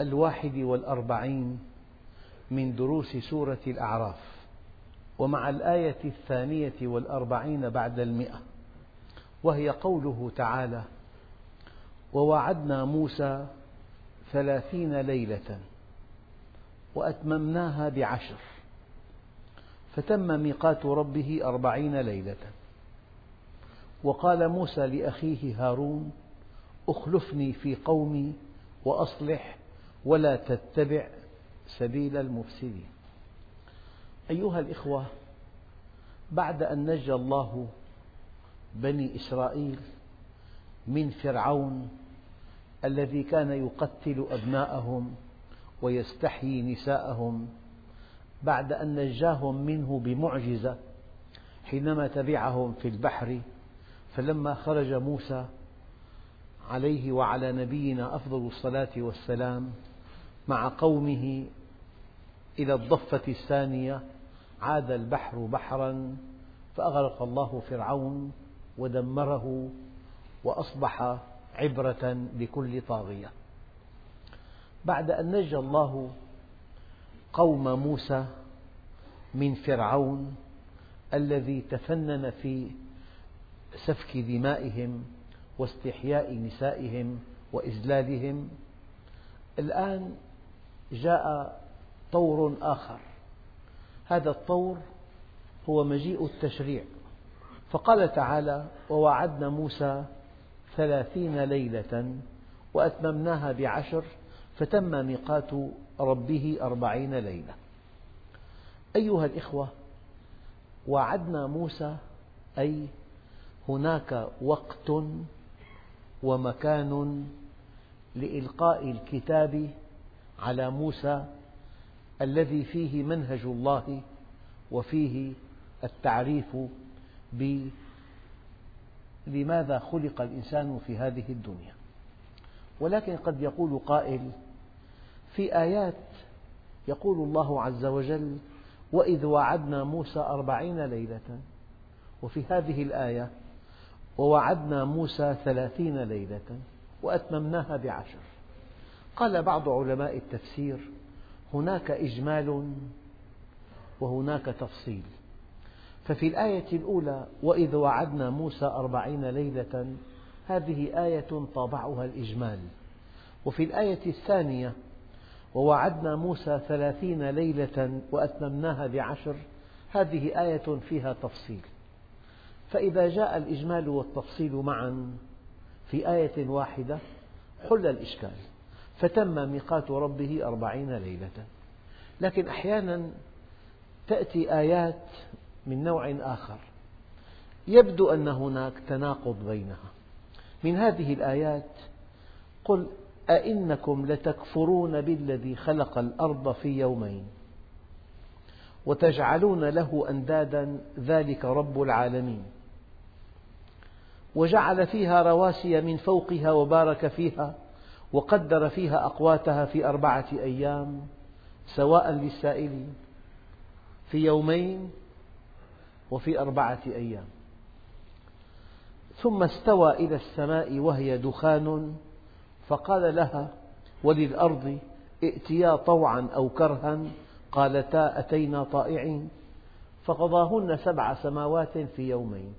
الواحد والأربعين من دروس سورة الأعراف ومع الآية الثانية والأربعين بعد المئة وهي قوله تعالى ووعدنا موسى ثلاثين ليلة وأتممناها بعشر فتم ميقات ربه أربعين ليلة. وقال موسى لأخيه هارون أخلفني في قومي وأصلح ولا تتبع سبيل المفسدين. أيها الإخوة بعد أن نجى الله بني إسرائيل من فرعون الذي كان يقتل أبناءهم ويستحيي نساءهم بعد أن نجاهم منه بمعجزة حينما تبعهم في البحر فلما خرج موسى عليه وعلى نبينا أفضل الصلاة والسلام مع قومه إلى الضفة الثانية عاد البحر بحرا فأغرق الله فرعون ودمره وأصبح عبرة لكل طاغية. بعد أن نجى الله قوم موسى من فرعون الذي تفنن في سفك دمائهم واستحياء نسائهم وإذلالهم الآن جاء طور آخر. هذا الطور هو مجيء التشريع. فقال تعالى ووعدنا موسى ثلاثين ليلة وأتممناها بعشر فتم ميقات ربه أربعين ليلة. أيها الإخوة وعدنا موسى أي هناك وقت ومكان لإلقاء الكتاب على موسى الذي فيه منهج الله وفيه التعريف لماذا خلق الإنسان في هذه الدنيا. ولكن قد يقول قائل في آيات يقول الله عز وجل وإذ وعدنا موسى أربعين ليلة. وفي هذه الآية ووعدنا موسى ثلاثين ليلة وأتممناها بعشر. قال بعض علماء التفسير هناك إجمال وهناك تفصيل. ففي الآية الأولى وإذ وعدنا موسى أربعين ليلة هذه آية طابعها الإجمال. وفي الآية الثانية ووعدنا موسى ثلاثين ليلة وأتممناها بعشر هذه آية فيها تفصيل. فإذا جاء الإجمال والتفصيل معا في آية واحدة حل الإشكال. فتم ميقات ربه أربعين ليلة. لكن أحيانا تأتي آيات من نوع آخر. يبدو أن هناك تناقض بينها. من هذه الآيات قل أئنكم لتكفرون بالذي خلق الأرض في يومين وتجعلون له أندادا ذلك رب العالمين. وجعل فيها رواسي من فوقها وبارك فيها وقدر فيها أقواتها في أربعة أيام سواء للسائلين في يومين وفي أربعة أيام. ثم استوى إلى السماء وهي دخان فقال لها وللأرض ائتيا طوعا أو كرها قالتا أتينا طائعين. فقضاهن سبع سماوات في يومين.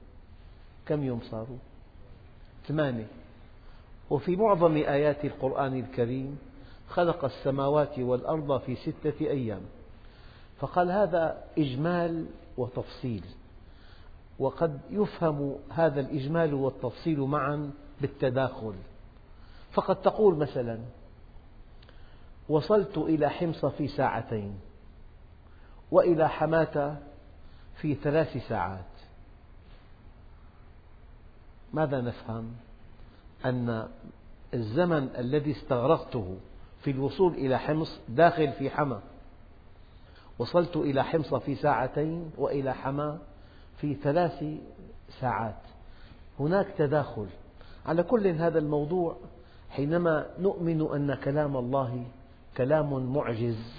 كم يوم صاروا؟ ثمانية. وفي معظم آيات القرآن الكريم خلق السماوات والأرض في ستة أيام. فقال هذا إجمال وتفصيل. وقد يفهم هذا الإجمال والتفصيل معا بالتداخل. فقد تقول مثلا وصلت إلى حمص في ساعتين وإلى حماة في ثلاث ساعات. ماذا نفهم؟ أن الزمن الذي استغرقته في الوصول إلى حمص داخل في حما. وصلت إلى حمص في ساعتين وإلى حما في ثلاث ساعات. هناك تداخل. على كل هذا الموضوع حينما نؤمن أن كلام الله كلام معجز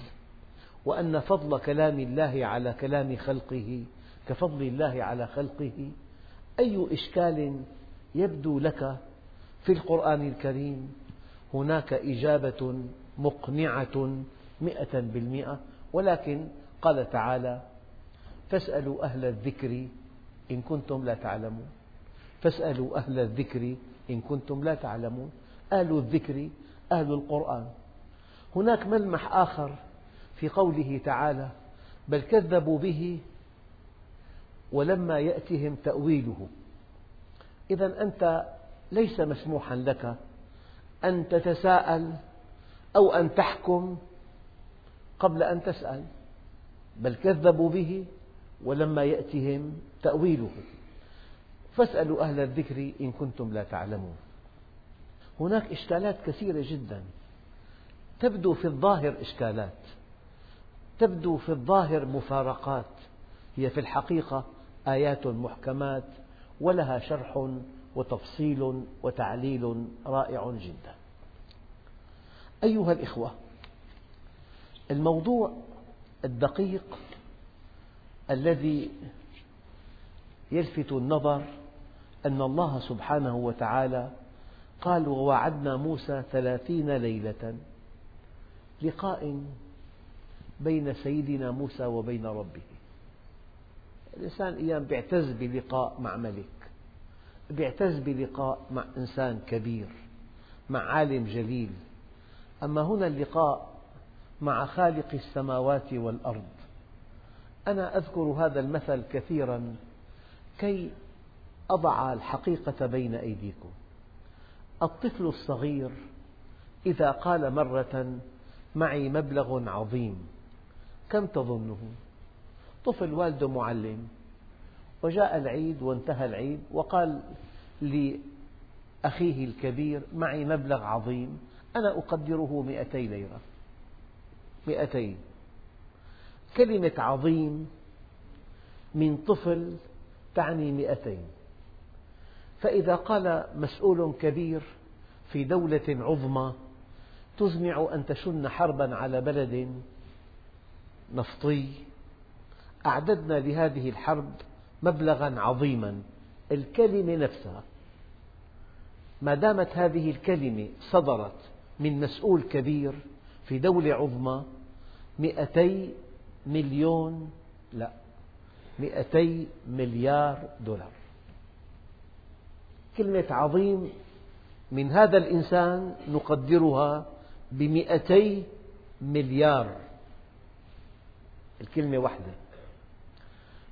وأن فضل كلام الله على كلام خلقه كفضل الله على خلقه أي إشكال يبدو لك في القرآن الكريم هناك إجابة مقنعة مئة بالمئة ولكن قال تعالى فاسألوا أهل الذكر إن كنتم لا تعلمون. فاسألوا أهل الذكر إن كنتم لا تعلمون. أهل الذكر أهل القرآن. هناك ملمح آخر في قوله تعالى بل كذبوا به ولما يأتهم تأويله. إذا أنت ليس مسموحا لك أن تتساءل أو أن تحكم قبل أن تسأل بل كذبوا به ولما يأتهم تأويله. فاسألوا أهل الذكر إن كنتم لا تعلمون. هناك إشكالات كثيرة جدا. تبدو في الظاهر إشكالات تبدو في الظاهر مفارقات. هي في الحقيقة آيات محكمات ولها شرح وتفصيل وتعليل رائع جدا. أيها الإخوة الموضوع الدقيق الذي يلفت النظر أن الله سبحانه وتعالى قال ووعدنا موسى ثلاثين ليلة لقاء بين سيدنا موسى وبين ربه. الإنسان أيام يعتز بلقاء مع ملك يعتز بلقاء مع إنسان كبير مع عالم جليل. أما هنا اللقاء مع خالق السماوات والأرض. أنا أذكر هذا المثل كثيرا كي أضع الحقيقة بين أيديكم. الطفل الصغير إذا قال مرة معي مبلغ عظيم كم تظنه؟ طفل والده معلم وجاء العيد وانتهى العيد وقال لأخيه الكبير معي مبلغ عظيم أنا أقدره مئتي ليرة. مئتين. كلمة عظيم من طفل تعني مئتين. فإذا قال مسؤول كبير في دولة عظمى تزمع أن تشن حربا على بلد نفطي. أعددنا لهذه الحرب مبلغا عظيما الكلمة نفسها. ما دامت هذه الكلمة صدرت من مسؤول كبير في دولة عظمى مئتي مليون لا مئتي مليار دولار. كلمة عظيم من هذا الإنسان نقدرها بمئتي مليار. الكلمة واحدة.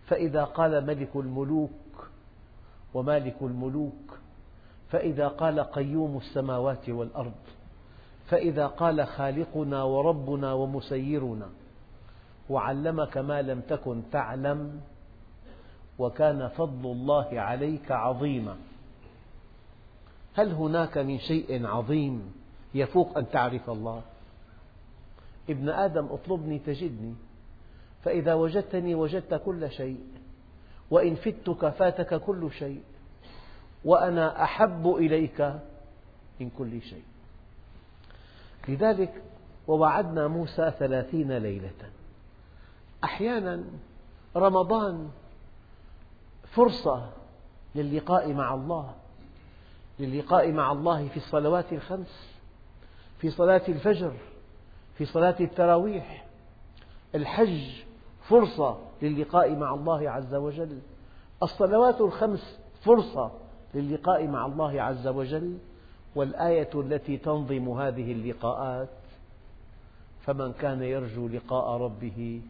فإذا قال ملك الملوك ومالك الملوك فإذا قال قيوم السماوات والأرض فإذا قال خالقنا وربنا ومسيرنا وعلمك ما لم تكن تعلم وكان فضل الله عليك عظيما. هل هناك من شيء عظيم يفوق أن تعرف الله؟ ابن آدم اطلبني تجدني. فإذا وجدتني وجدت كل شيء وإن فتك فاتك كل شيء وأنا أحب إليك من كل شيء. لذلك ووعدنا موسى ثلاثين ليلة. أحيانا رمضان فرصة للقاء مع الله للقاء مع الله في الصلوات الخمس في صلاة الفجر في صلاة التراويح الحج فرصة للقاء مع الله عز وجل. الصلوات الخمس فرصة للقاء مع الله عز وجل والآية التي تنظم هذه اللقاءات فمن كان يرجو لقاء ربه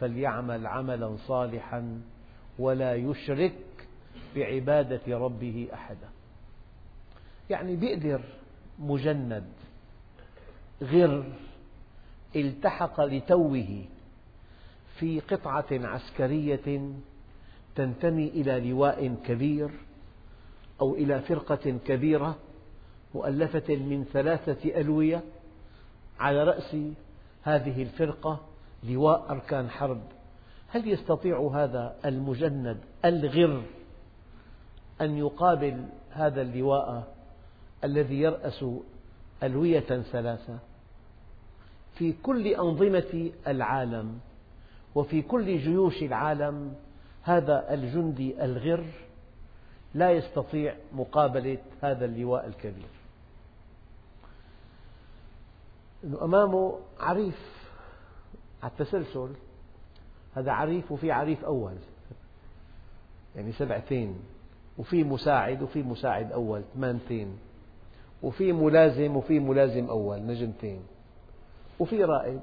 فليعمل عملا صالحا ولا يشرك بعبادة ربه أحدا. يعني بيقدر مجند غر التحق لتوه في قطعة عسكرية تنتمي إلى لواء كبير أو إلى فرقة كبيرة مؤلفة من ثلاثة ألوية على رأس هذه الفرقة لواء أركان حرب. هل يستطيع هذا المجند الغر أن يقابل هذا اللواء الذي يرأس ألوية ثلاثة في كل أنظمة العالم؟ وفي كل جيوش العالم هذا الجندي الغر لا يستطيع مقابلة هذا اللواء الكبير. أمامه عريف على التسلسل. هذا عريف وفي عريف أول. يعني سبعتين. وفي مساعد وفي مساعد أول ثمانتين. وفي ملازم وفي ملازم أول نجمتين. وفي رائد.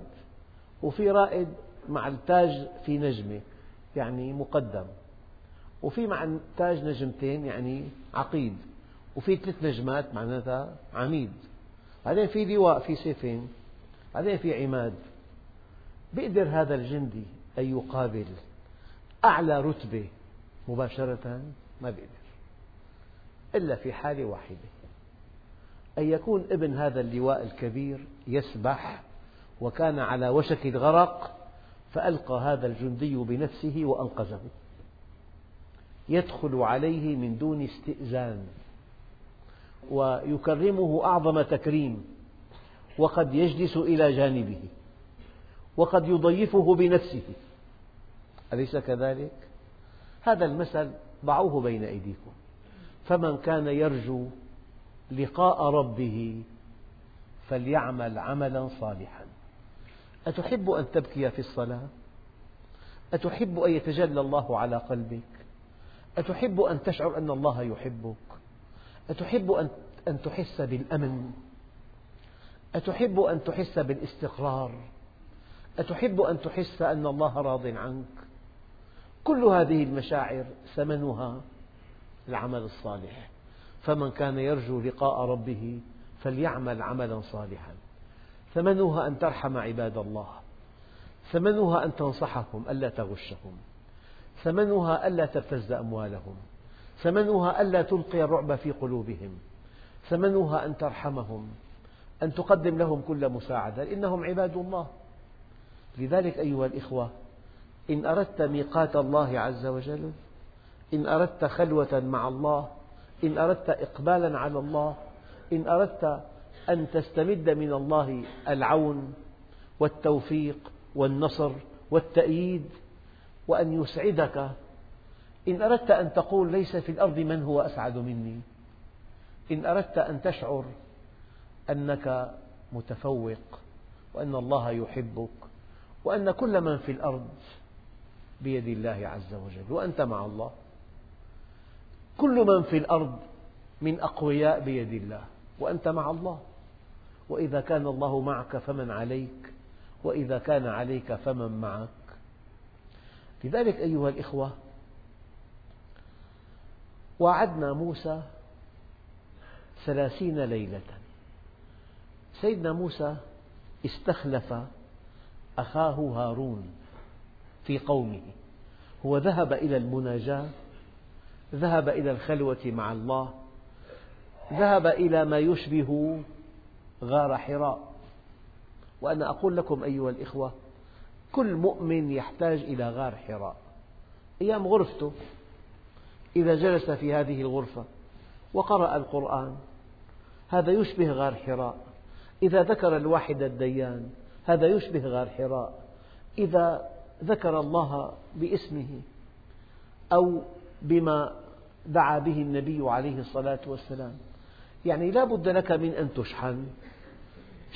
وفي رائد مع التاج في نجمة يعني مقدم. وفي مع التاج نجمتين يعني عقيد. وفي ثلاث نجمات معناتها عميد. بعدين في لواء في سيفين بعدين في عماد. بيقدر هذا الجندي أن يقابل أعلى رتبة مباشرة؟ ما بيقدر. إلا في حالة واحدة. أن يكون ابن هذا اللواء الكبير يسبح وكان على وشك الغرق فألقى هذا الجندي بنفسه وأنقذه. يدخل عليه من دون استئذان ويكرمه أعظم تكريم وقد يجلس إلى جانبه وقد يضيفه بنفسه. أليس كذلك؟ هذا المثل ضعوه بين أيديكم. فمن كان يرجو لقاء ربه فليعمل عملا صالحا. أتحب أن تبكي في الصلاة؟ أتحب أن يتجلى الله على قلبك؟ أتحب أن تشعر أن الله يحبك؟ أتحب أن تحس بالأمن؟ أتحب أن تحس بالاستقرار؟ أتحب أن تحس أن الله راض عنك؟ كل هذه المشاعر ثمنها العمل الصالح فمن كان يرجو لقاء ربه فليعمل عملا صالحا ثمنها أن ترحم عباد الله. ثمنها أن تنصحهم ألا تغشهم. ثمنها ألا تبتز أموالهم. ثمنها ألا تلقي الرعب في قلوبهم. ثمنها أن ترحمهم. أن تقدم لهم كل مساعدة. إنهم عباد الله. لذلك أيها الإخوة إن أردت ميقات الله عز وجل إن أردت خلوة مع الله إن أردت إقبالا على الله إن أردت أن تستمد من الله العون والتوفيق والنصر والتأييد وأن يسعدك. إن أردت أن تقول ليس في الأرض من هو أسعد مني. إن أردت أن تشعر أنك متفوق وأن الله يحبك وأن كل من في الأرض بيد الله عز وجل وأنت مع الله. كل من في الأرض من أقوياء بيد الله وأنت مع الله. وإذا كان الله معك فمن عليك وإذا كان عليك فمن معك. لذلك أيها الإخوة وعدنا موسى ثلاثين ليلة. سيدنا موسى استخلف أخاه هارون في قومه. هو ذهب إلى المناجاة ذهب إلى الخلوة مع الله ذهب إلى ما يشبه غار حراء. وأنا أقول لكم أيها الإخوة كل مؤمن يحتاج إلى غار حراء. أيام غرفته إذا جلس في هذه الغرفة وقرأ القرآن هذا يشبه غار حراء. إذا ذكر الواحد الديان هذا يشبه غار حراء. إذا ذكر الله باسمه أو بما دعا به النبي عليه الصلاة والسلام يعني لا بد لك من أن تشحن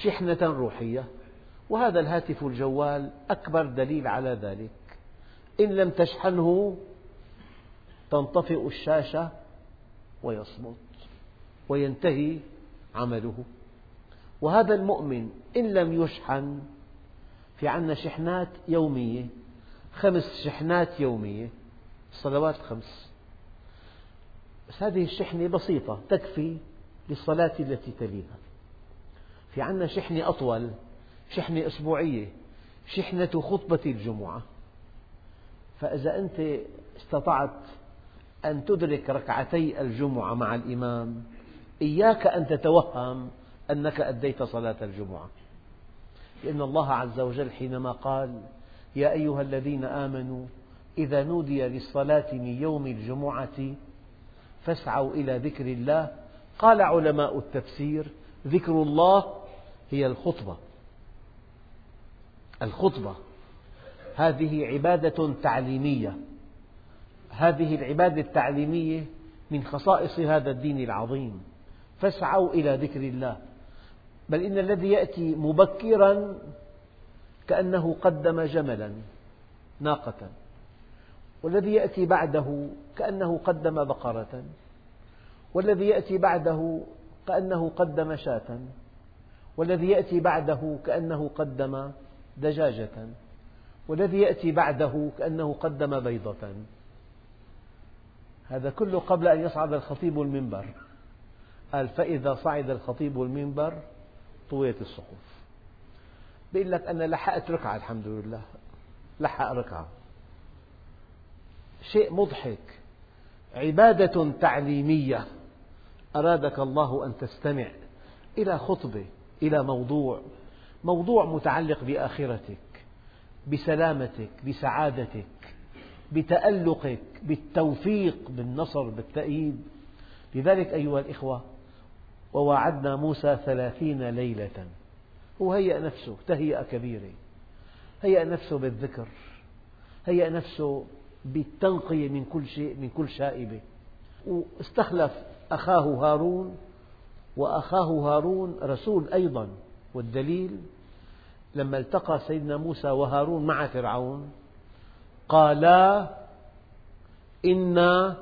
شحنة روحية وهذا الهاتف الجوال أكبر دليل على ذلك. إن لم تشحنه تنطفئ الشاشة ويصمت وينتهي عمله. وهذا المؤمن إن لم يشحن في عندنا شحنات يومية خمس شحنات يومية الصلوات الخمس بس هذه الشحنة بسيطة تكفي للصلاة التي تليها. في عندنا شحنة أطول شحنة أسبوعية شحنة خطبة الجمعة. فإذا أنت استطعت أن تدرك ركعتي الجمعة مع الإمام إياك أن تتوهم أنك أديت صلاة الجمعة. لأن الله عز وجل حينما قال يا أيها الذين آمنوا إذا نودي للصلاة من يوم الجمعة فاسعوا إلى ذكر الله قال علماء التفسير ذكر الله هي الخطبة. الخطبة. هذه عبادة تعليمية. هذه العبادة التعليمية من خصائص هذا الدين العظيم. فاسعوا إلى ذكر الله. بل إن الذي يأتي مبكرا كأنه قدم جملا ناقة. والذي يأتي بعده كأنه قدم بقرة. والذي يأتي بعده كأنه قدم شاة والذي يأتي بعده كأنه قدم دجاجة والذي يأتي بعده كأنه قدم بيضة. هذا كله قبل أن يصعد الخطيب المنبر. قال فإذا صعد الخطيب المنبر طويت الصحف. بيقول لك أنا لحقت ركعة الحمد لله. لحق ركعة. شيء مضحك. عبادة تعليمية. أرادك الله أن تستمع إلى خطبة إلى موضوع موضوع متعلق بآخرتك بسلامتك بسعادتك بتألقك بالتوفيق بالنصر بالتأييد. لذلك أيها الإخوة وواعدنا موسى ثلاثين ليلة. هو هيأ نفسه تهيئة كبيرة. هيأ نفسه بالذكر. هيأ نفسه بالتنقية من كل شيء من كل شائبة. واستخلف أخاه هارون وأخاه هارون رسول أيضا والدليل لما التقى سيدنا موسى وهارون مع فرعون قالا إنا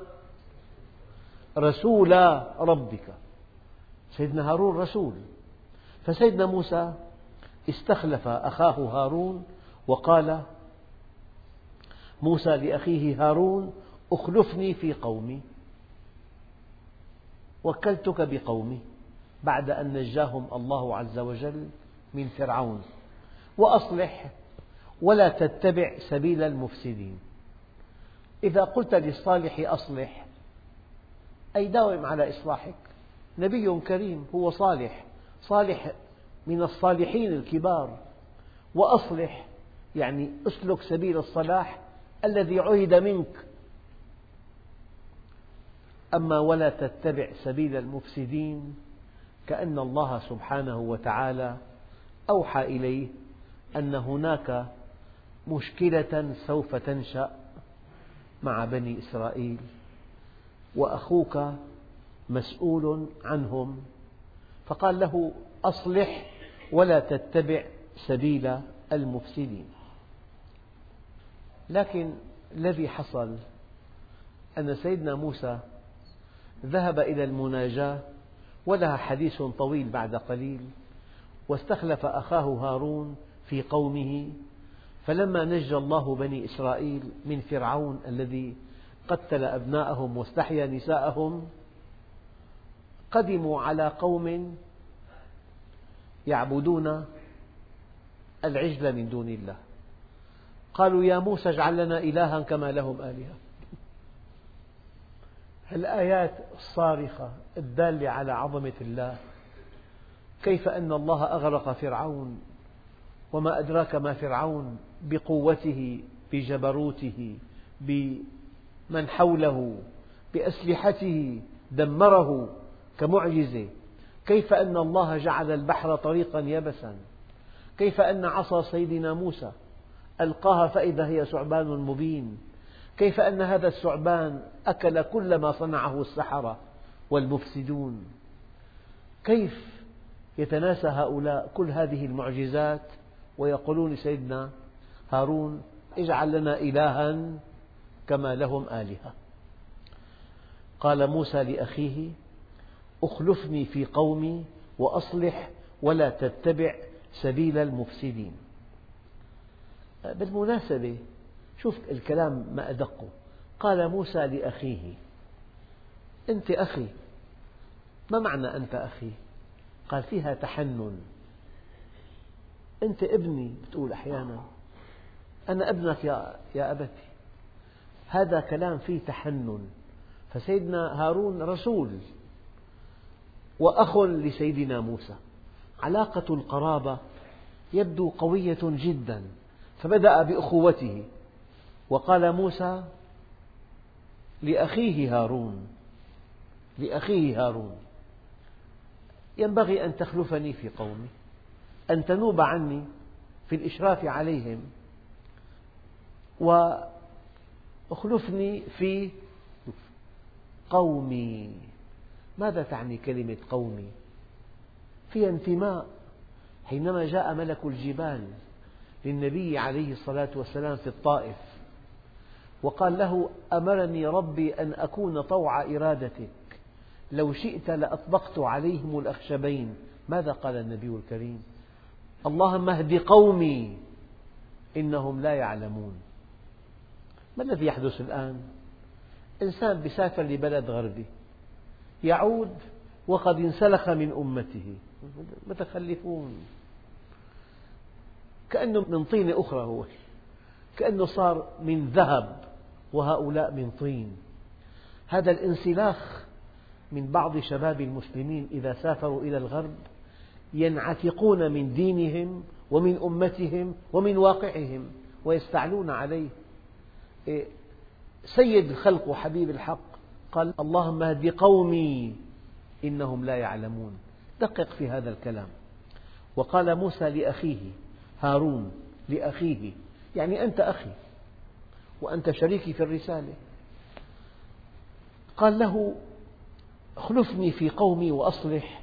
رسولا ربك. سيدنا هارون رسول. فسيدنا موسى استخلف أخاه هارون وقال موسى لأخيه هارون أخلفني في قومي. وكلتك بقومي بعد أن نجاهم الله عز وجل من فرعون. وأصلح ولا تتبع سبيل المفسدين. إذا قلت للصالح أصلح أي داوم على إصلاحك؟ نبي كريم هو صالح صالح من الصالحين الكبار. وأصلح يعني أسلك سبيل الصلاح الذي عهد منك. أما ولا تتبع سبيل المفسدين كأن الله سبحانه وتعالى أوحى إليه أن هناك مشكلة سوف تنشأ مع بني إسرائيل وأخوك مسؤول عنهم فقال له أصلح ولا تتبع سبيل المفسدين لكن الذي حصل أن سيدنا موسى ذهب إلى المناجاة ولها حديث طويل بعد قليل واستخلف أخاه هارون في قومه فلما نجى الله بني إسرائيل من فرعون الذي قتل أبناءهم واستحيا نساءهم قدموا على قوم يعبدون العجل من دون الله. قالوا يا موسى اجعل لنا إلها كما لهم آلهة. الآيات الصارخة الدالة على عظمة الله. كيف أن الله أغرق فرعون وما أدراك ما فرعون بقوته بجبروته بمن حوله بأسلحته دمره كمعجزة. كيف أن الله جعل البحر طريقا يبسا. كيف أن عصا سيدنا موسى ألقاها فإذا هي ثعبان مبين. كيف أن هذا الثعبان أكل كل ما صنعه السحرة والمفسدون؟ كيف يتناسى هؤلاء كل هذه المعجزات ويقولون لسيدنا هارون اجعل لنا إلها كما لهم آلهة؟ قال موسى لأخيه اخلفني في قومي وأصلح ولا تتبع سبيل المفسدين. بالمناسبة شوف الكلام ما أدقه. قال موسى لأخيه أنت أخي ما معنى أنت أخي؟ قال فيها تحنن. أنت ابني بتقول أحيانا. أنا ابنك يا, يا أبتي. هذا كلام فيه تحنن. فسيدنا هارون رسول وأخ لسيدنا موسى. علاقة القرابة يبدو قوية جدا فبدأ بأخوته. وقال موسى لأخيه هارون لأخيه هارون ينبغي أن تخلفني في قومي أن تنوب عني في الإشراف عليهم وأخلفني في قومي ماذا تعني كلمة قومي؟ فيها انتماء حينما جاء ملك الجبال للنبي عليه الصلاة والسلام في الطائف وقال له أمرني ربي أن أكون طوع إرادتك. لو شئت لأطبقت عليهم الأخشبين. ماذا قال النبي الكريم؟ اللهم اهد قومي إنهم لا يعلمون. ما الذي يحدث الآن؟ إنسان يسافر لبلد غربي يعود وقد انسلخ من أمته. متخلفون. كأنه من طينة أخرى هو كأنه صار من ذهب. وهؤلاء من طين. هذا الانسلاخ من بعض شباب المسلمين إذا سافروا إلى الغرب ينعتقون من دينهم ومن أمتهم ومن واقعهم ويستعلون عليه. إيه، سيد الخلق وحبيب الحق قال اللهم اهد قومي إنهم لا يعلمون. دقق في هذا الكلام. وقال موسى لأخيه هارون لأخيه يعني أنت أخي. وأنت شريكي في الرسالة. قال له اخلفني في قومي وأصلح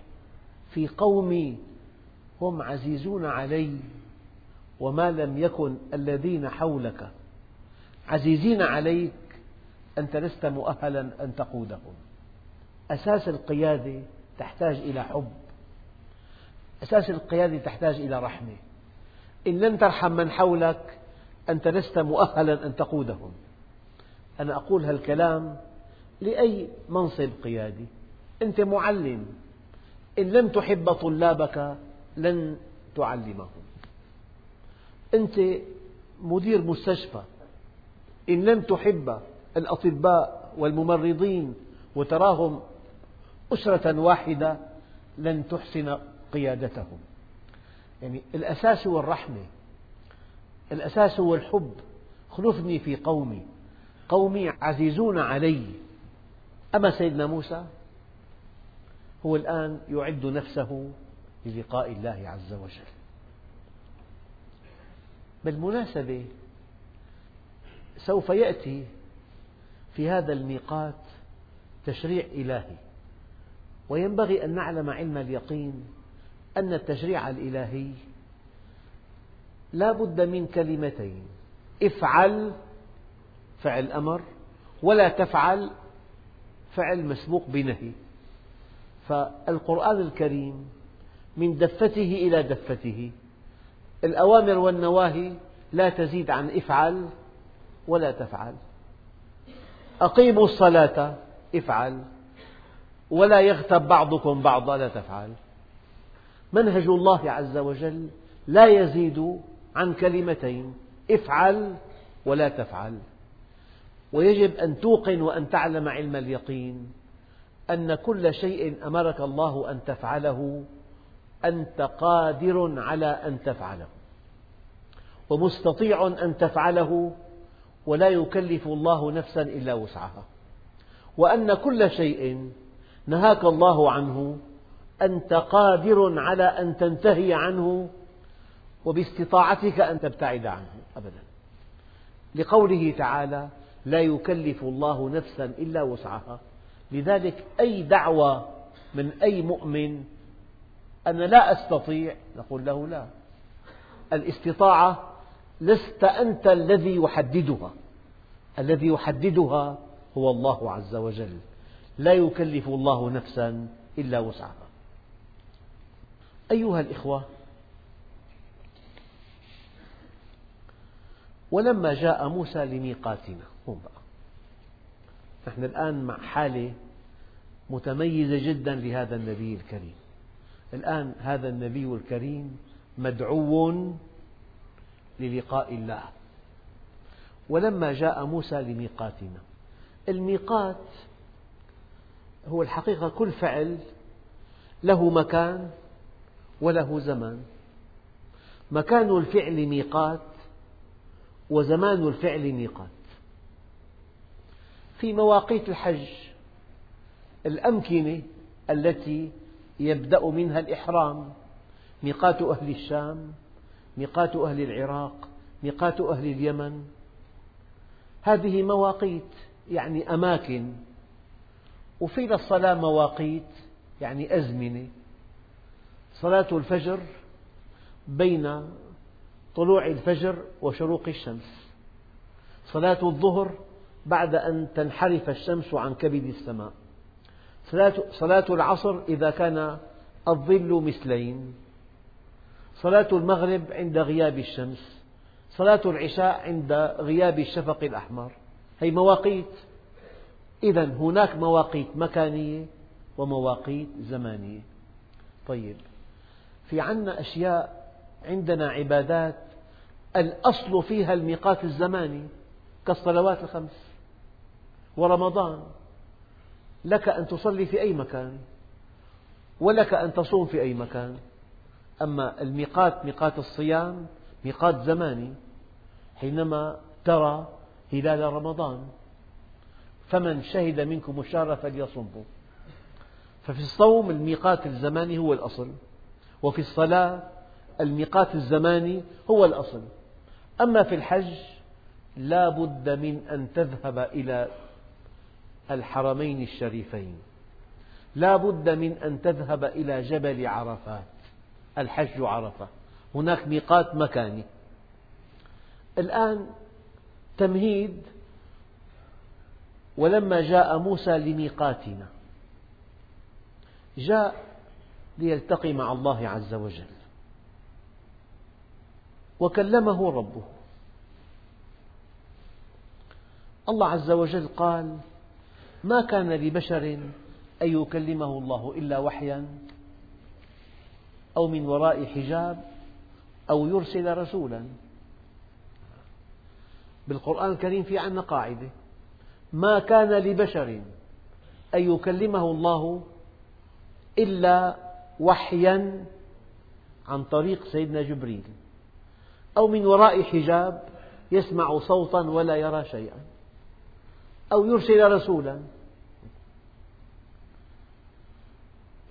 في قومي هم عزيزون علي وما لم يكن الذين حولك. عزيزين عليك أنت لست مؤهلا أن تقودهم. أساس القيادة تحتاج إلى حب. أساس القيادة تحتاج إلى رحمة. إن لم ترحم من حولك أنت لست مؤهلا أن تقودهم. أنا أقول هالكلام لأي منصب قيادي. أنت معلم. إن لم تحب طلابك لن تعلمهم. أنت مدير مستشفى. إن لم تحب الأطباء والممرضين وتراهم أسرة واحدة لن تحسن قيادتهم. يعني الأساس هو الرحمة. الأساس هو الحب. خلفني في قومي. قومي عزيزون علي. أما سيدنا موسى؟ هو الآن يعد نفسه للقاء الله عز وجل. بالمناسبة سوف يأتي في هذا الميقات تشريع إلهي. وينبغي أن نعلم علم اليقين أن التشريع الإلهي لا بد من كلمتين. افعل فعل أمر ولا تفعل فعل مسبوق بنهي. فالقرآن الكريم من دفته إلى دفته. الأوامر والنواهي لا تزيد عن افعل ولا تفعل. أقيموا الصلاة افعل. ولا يغتب بعضكم بعضا لا تفعل. منهج الله عز وجل لا يزيد عن كلمتين. افعل ولا تفعل. ويجب أن توقن وأن تعلم علم اليقين أن كل شيء أمرك الله أن تفعله أنت قادر على أن تفعله. ومستطيع أن تفعله ولا يكلف الله نفسا إلا وسعها. وأن كل شيء نهاك الله عنه أنت قادر على أن تنتهي عنه وباستطاعتك أن تبتعد عنه. أبدا. لقوله تعالى لا يكلف الله نفسا إلا وسعها. لذلك أي دعوة من أي مؤمن أنا لا أستطيع نقول له لا. الاستطاعة لست أنت الذي يحددها. الذي يحددها هو الله عز وجل. لا يكلف الله نفسا إلا وسعها. أيها الإخوة ولما جاء موسى لميقاتنا. هون بقى. نحن الآن مع حالة متميزة جدا لهذا النبي الكريم. الآن هذا النبي الكريم مدعو للقاء الله. ولما جاء موسى لميقاتنا. الميقات هو الحقيقة كل فعل له مكان وله زمان. مكان الفعل ميقات وزمان الفعل ميقات. في مواقيت الحج الأمكنة التي يبدأ منها الإحرام ميقات أهل الشام ميقات أهل العراق ميقات أهل اليمن. هذه مواقيت يعني أماكن. وفي للصلاة مواقيت يعني أزمنة. صلاة الفجر بين طلوع الفجر وشروق الشمس. صلاة الظهر بعد أن تنحرف الشمس عن كبد السماء. صلاة العصر إذا كان الظل مثلين. صلاة المغرب عند غياب الشمس. صلاة العشاء عند غياب الشفق الأحمر. هي مواقيت. إذا هناك مواقيت مكانية ومواقيت زمانية. طيب. في عنا أشياء عندنا عبادات الأصل فيها الميقات الزماني كالصلوات الخمس ورمضان. لك أن تصلي في أي مكان ولك أن تصوم في أي مكان. أما الميقات ميقات الصيام ميقات زماني حينما ترى هلال رمضان فمن شهد منكم الشهر فليصمه. ففي الصوم الميقات الزماني هو الأصل وفي الصلاة الميقات الزماني هو الأصل. أما في الحج لا بد من أن تذهب إلى الحرمين الشريفين. لا بد من أن تذهب إلى جبل عرفات الحج عرفة. هناك ميقات مكاني. الآن تمهيد ولما جاء موسى لميقاتنا جاء ليلتقي مع الله عز وجل. وكلمه ربه. الله عز وجل قال ما كان لبشر أن يكلمه الله إلا وحيا أو من وراء حجاب أو يرسل رسولا. بالقرآن الكريم في عنا قاعدة ما كان لبشر أن يكلمه الله إلا وحيا عن طريق سيدنا جبريل. أو من وراء حجاب يسمع صوتا ولا يرى شيئا. أو يرسل رسولا.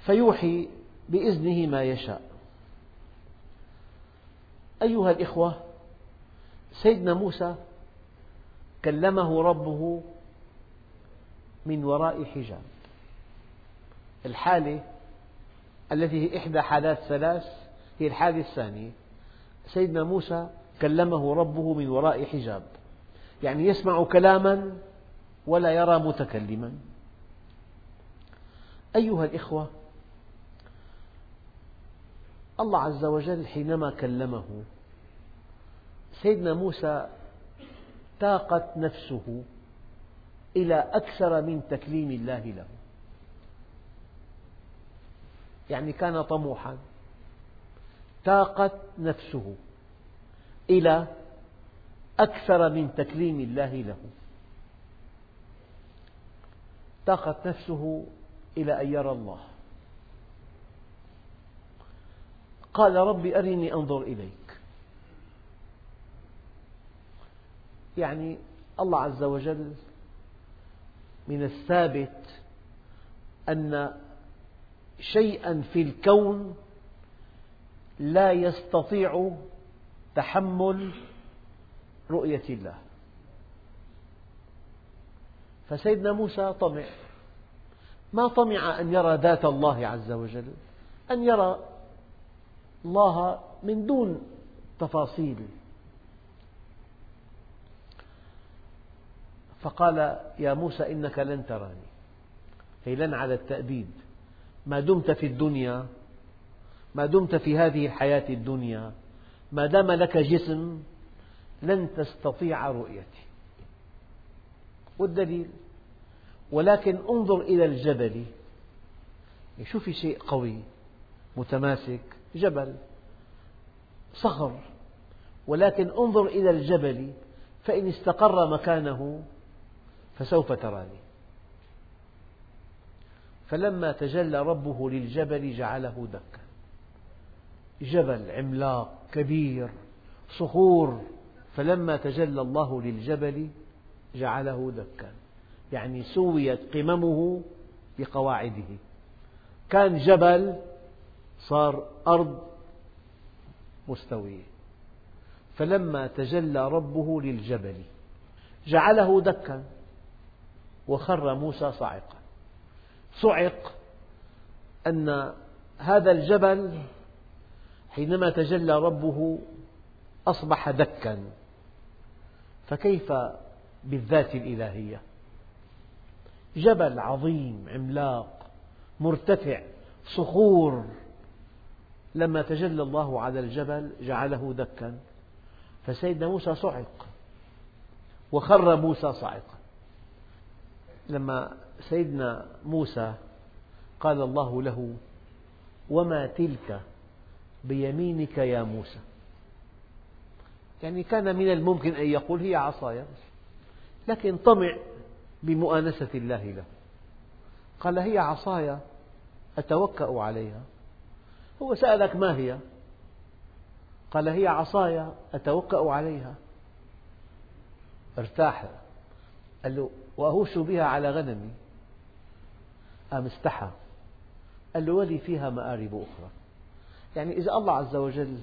فيوحي بإذنه ما يشاء. أيها الإخوة سيدنا موسى كلمه ربه من وراء حجاب. الحالة التي هي إحدى حالات ثلاث هي الحالة الثانية. سيدنا موسى كلمه ربه من وراء حجاب. يعني يسمع كلاما ولا يرى متكلما. أيها الإخوة الله عز وجل حينما كلمه سيدنا موسى تاقت نفسه إلى أكثر من تكليم الله له. يعني كان طموحا. تاقت نفسه إلى أكثر من تكليم الله له. تاقت نفسه إلى أن يرى الله. قال رب أرني أنظر إليك. يعني الله عز وجل من الثابت أن شيئا في الكون لا يستطيع تحمل رؤية الله. فسيدنا موسى طمع. ما طمع أن يرى ذات الله عز وجل أن يرى الله من دون تفاصيل. فقال يا موسى إنك لن تراني. هي لن على التأبيد. ما دمت في الدنيا ما دمت في هذه الحياة الدنيا ما دام لك جسم لن تستطيع رؤيتي. والدليل؟ ولكن انظر إلى الجبل. شوفي شيء قوي متماسك جبل صخر. ولكن انظر إلى الجبل فإن استقر مكانه فسوف تراني. فلما تجلى ربه للجبل جعله دكا. جبل عملاق كبير صخور. فلما تجلى الله للجبل جعله دكا. يعني سويت قممه بقواعده. كان جبل صار أرض مستوية. فلما تجلى ربه للجبل جعله دكا. وخر موسى صاعقا. صعق أن هذا الجبل حينما تجلى ربه أصبح دكا. فكيف بالذات الإلهية؟ جبل عظيم عملاق مرتفع صخور. لما تجلى الله على الجبل جعله دكا. فسيدنا موسى صعق وخر موسى صاعقا لما سيدنا موسى قال الله له وما تلك بيمينك يا موسى. يعني كان من الممكن أن يقول هي عصاي لكن طمع بمؤانسة الله له. قال هي عصاي أتوكأ عليها. هو سألك ما هي؟ قال هي عصاي أتوكأ عليها. ارتاح. قال له وأهوش بها على غنمي. قام استحى؟ قال له ولي فيها مآرب أخرى. يعني إذا الله عز وجل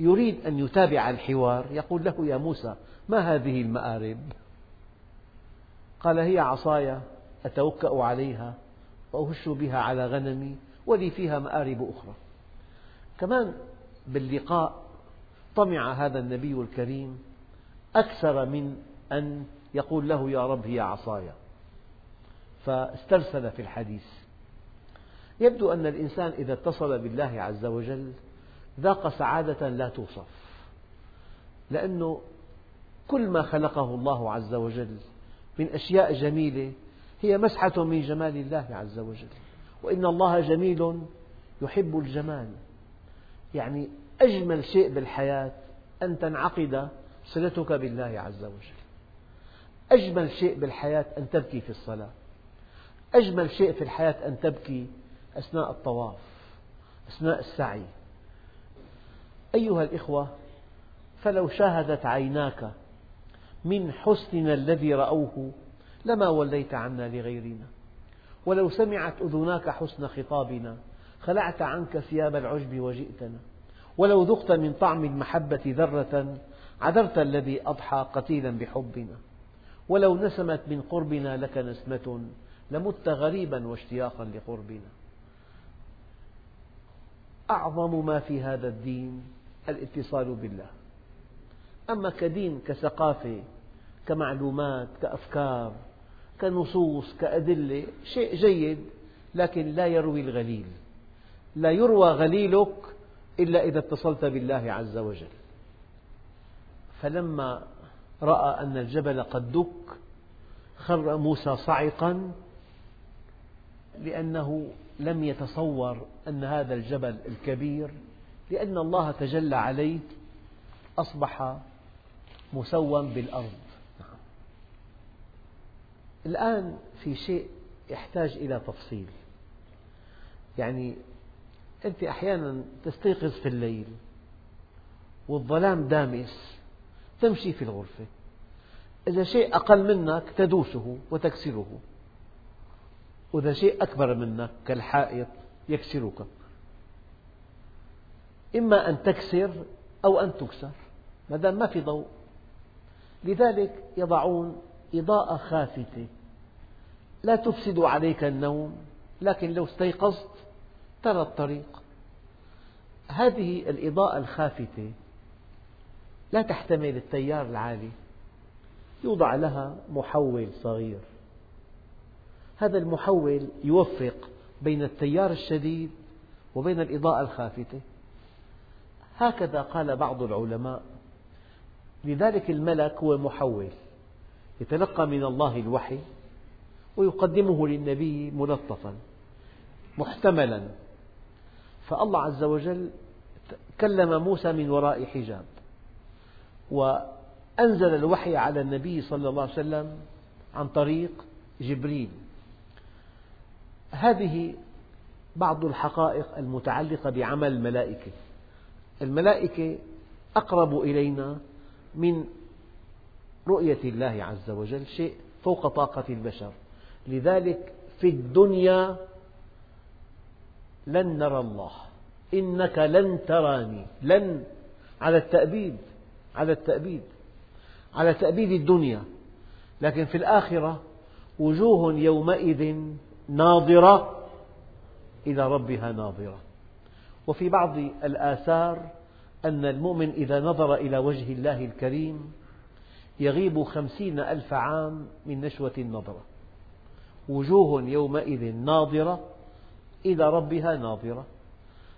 يريد أن يتابع الحوار يقول له يا موسى ما هذه المآرب؟ قال هي عصاي أتوكأ عليها وأهش بها على غنمي ولي فيها مآرب أخرى. كمان باللقاء طمع هذا النبي الكريم أكثر من أن يقول له يا رب هي عصاي. فاسترسل في الحديث. يبدو أن الإنسان إذا اتصل بالله عز وجل ذاق سعادة لا توصف لأنه كل ما خلقه الله عز وجل من أشياء جميلة هي مسحة من جمال الله عز وجل. وإن الله جميل يحب الجمال. يعني أجمل شيء بالحياة أن تنعقد صلتك بالله عز وجل. أجمل شيء بالحياة أن تبكي في الصلاة. أجمل شيء في الحياة أن تبكي أثناء الطواف أثناء السعي. أيها الإخوة فلو شاهدت عيناك من حسننا الذي رأوه لما وليت عنا لغيرنا. ولو سمعت أذناك حسن خطابنا خلعت عنك ثياب العجب وجئتنا. ولو ذقت من طعم المحبة ذرة عذرت الذي أضحى قتيلا بحبنا. ولو نسمت من قربنا لك نسمة لمت غريبا واشتياقا لقربنا. أعظم ما في هذا الدين الاتصال بالله. أما كدين كثقافة كمعلومات كأفكار كنصوص كأدلة شيء جيد لكن لا يروي الغليل. لا يروى غليلك إلا إذا اتصلت بالله عز وجل. فلما رأى أن الجبل قد دك خر موسى صعقا لأنه لم يتصور أن هذا الجبل الكبير لأن الله تجلى عليه أصبح مسوى بالأرض. الآن في شيء يحتاج إلى تفصيل. يعني أنت أحيانا تستيقظ في الليل والظلام دامس تمشي في الغرفة إذا شيء أقل منك تدوسه وتكسره. وإذا شيء أكبر منك كالحائط يكسرك. إما أن تكسر أو أن تكسر ما دام ما في ضوء. لذلك يضعون إضاءة خافتة. لا تفسد عليك النوم لكن لو استيقظت ترى الطريق. هذه الإضاءة الخافتة لا تحتمل التيار العالي. يوضع لها محول صغير. هذا المحول يوفق بين التيار الشديد وبين الإضاءة الخافتة. هكذا قال بعض العلماء. لذلك الملك هو محول يتلقى من الله الوحي ويقدمه للنبي ملطفا محتملا. فالله عز وجل كلم موسى من وراء حجاب وأنزل الوحي على النبي صلى الله عليه وسلم عن طريق جبريل. هذه بعض الحقائق المتعلقة بعمل الملائكة. الملائكة أقرب إلينا من رؤية الله عز وجل شيء فوق طاقة البشر. لذلك في الدنيا لن نرى الله. إنك لن تراني. لن. على التأبيد. على التأبيد. على تأبيد الدنيا. لكن في الآخرة وجوه يومئذ ناظرة إلى ربها ناظرة. وفي بعض الآثار أن المؤمن إذا نظر إلى وجه الله الكريم يغيب خمسين ألف عام من نشوة النظرة. وجوه يومئذ ناظرة إلى ربها ناظرة.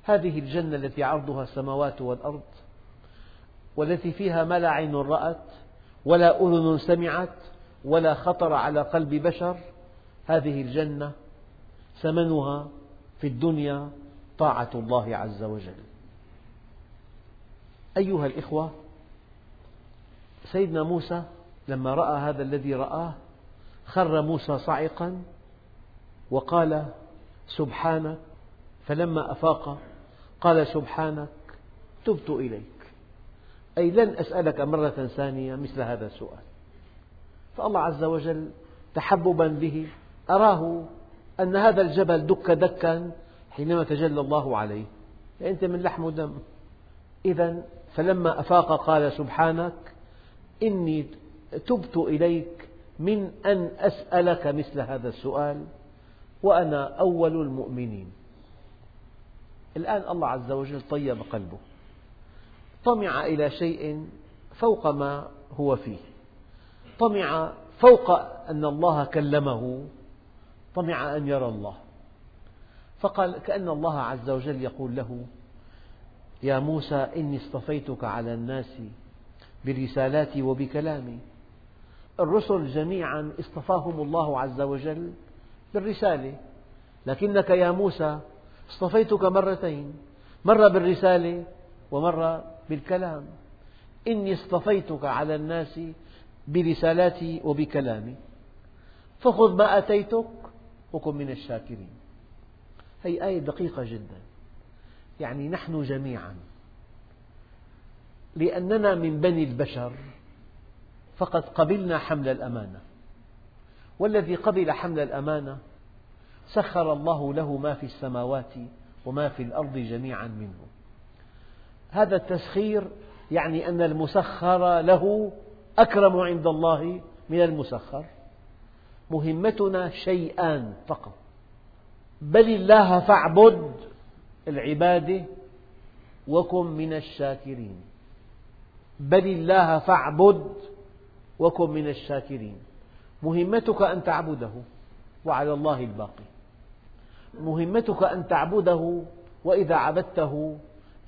هذه الجنة التي عرضها السماوات والأرض والتي فيها ما لا عين رأت ولا أذن سمعت ولا خطر على قلب بشر هذه الجنة ثمنها في الدنيا طاعة الله عز وجل. أيها الإخوة سيدنا موسى لما رأى هذا الذي رآه خر موسى صعقا وقال سبحانك. فلما أفاق قال سبحانك تبت إليك. أي لن أسألك مرة ثانية مثل هذا السؤال. فالله عز وجل تحببا به أراه أن هذا الجبل دك دكا حينما تجلى الله عليه. أنت من لحم ودم. إذا فلما أفاق قال سبحانك إني تبت إليك من أن أسألك مثل هذا السؤال وأنا أول المؤمنين. الآن الله عز وجل طيب قلبه. طمع إلى شيء فوق ما هو فيه. طمع فوق أن الله كلمه. طمع أن يرى الله. فقال كأن الله عز وجل يقول له يا موسى إني اصطفيتك على الناس برسالاتي وبكلامي. الرسل جميعا اصطفاهم الله عز وجل بالرسالة. لكنك يا موسى اصطفيتك مرتين مرة بالرسالة ومرة بالكلام. إني اصطفيتك على الناس برسالاتي وبكلامي. فخذ ما آتيتك وكن من الشاكرين. هذه آية دقيقة جدا. يعني نحن جميعا. لأننا من بني البشر فقد قبلنا حمل الأمانة. والذي قبل حمل الأمانة سخر الله له ما في السماوات وما في الأرض جميعا منه. هذا التسخير يعني أن المسخر له أكرم عند الله من المسخر. مهمتنا شيئان فقط. بل الله فاعبد العبادة وكن من الشاكرين. بل الله فاعبد وكن من الشاكرين. مهمتك أن تعبده وعلى الله الباقي. مهمتك أن تعبده وإذا عبدته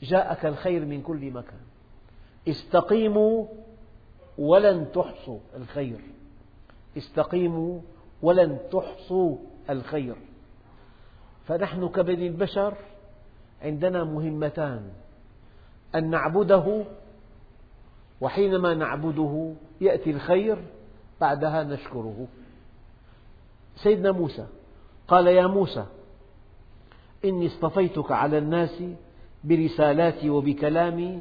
جاءك الخير من كل مكان. استقيموا ولن تحصوا الخير. استقيموا ولن تحصوا الخير. فنحن كبني البشر عندنا مهمتان أن نعبده وحينما نعبده يأتي الخير بعدها نشكره. سيدنا موسى قال يا موسى إني اصطفيتك على الناس برسالاتي وبكلامي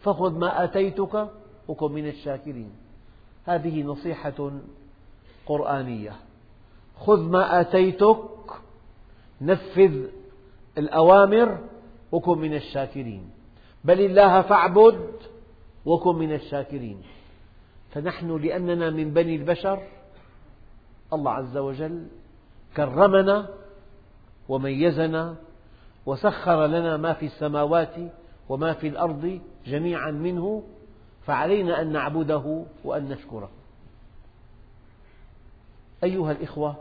فخذ ما آتيتك وكن من الشاكرين. هذه نصيحة قرآنية. خذ ما آتيتك نفذ الأوامر وكن من الشاكرين. بل الله فاعبد وكن من الشاكرين. فنحن لأننا من بني البشر الله عز وجل كرمنا وميزنا وسخر لنا ما في السماوات وما في الأرض جميعا منه فعلينا أن نعبده وأن نشكره. أيها الإخوة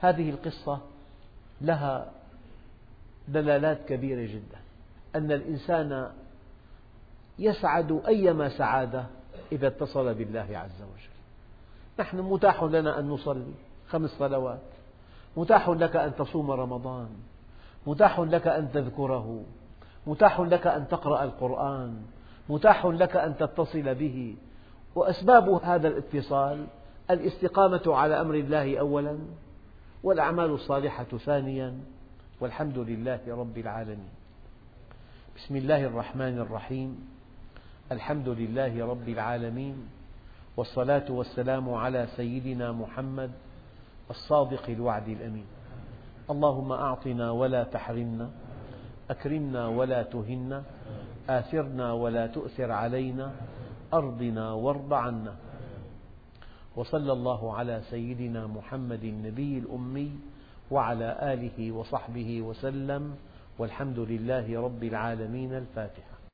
هذه القصة لها دلالات كبيرة جدا. أن الإنسان يسعد أيما سعادة إذا اتصل بالله عز وجل. نحن متاح لنا أن نصلي خمس صلوات. متاح لك أن تصوم رمضان. متاح لك أن تذكره. متاح لك أن تقرأ القرآن. متاح لك أن تتصل به. وأسباب هذا الاتصال الاستقامة على أمر الله أولا والأعمال الصالحة ثانيا والحمد لله رب العالمين. بسم الله الرحمن الرحيم. الحمد لله رب العالمين والصلاة والسلام على سيدنا محمد الصادق الوعد الأمين. اللهم أعطنا ولا تحرمنا أكرمنا ولا تهنا آثرنا ولا تؤثر علينا أرضنا وارض عنا. وصلى الله على سيدنا محمد النبي الأمي وعلى آله وصحبه وسلم والحمد لله رب العالمين الفاتحة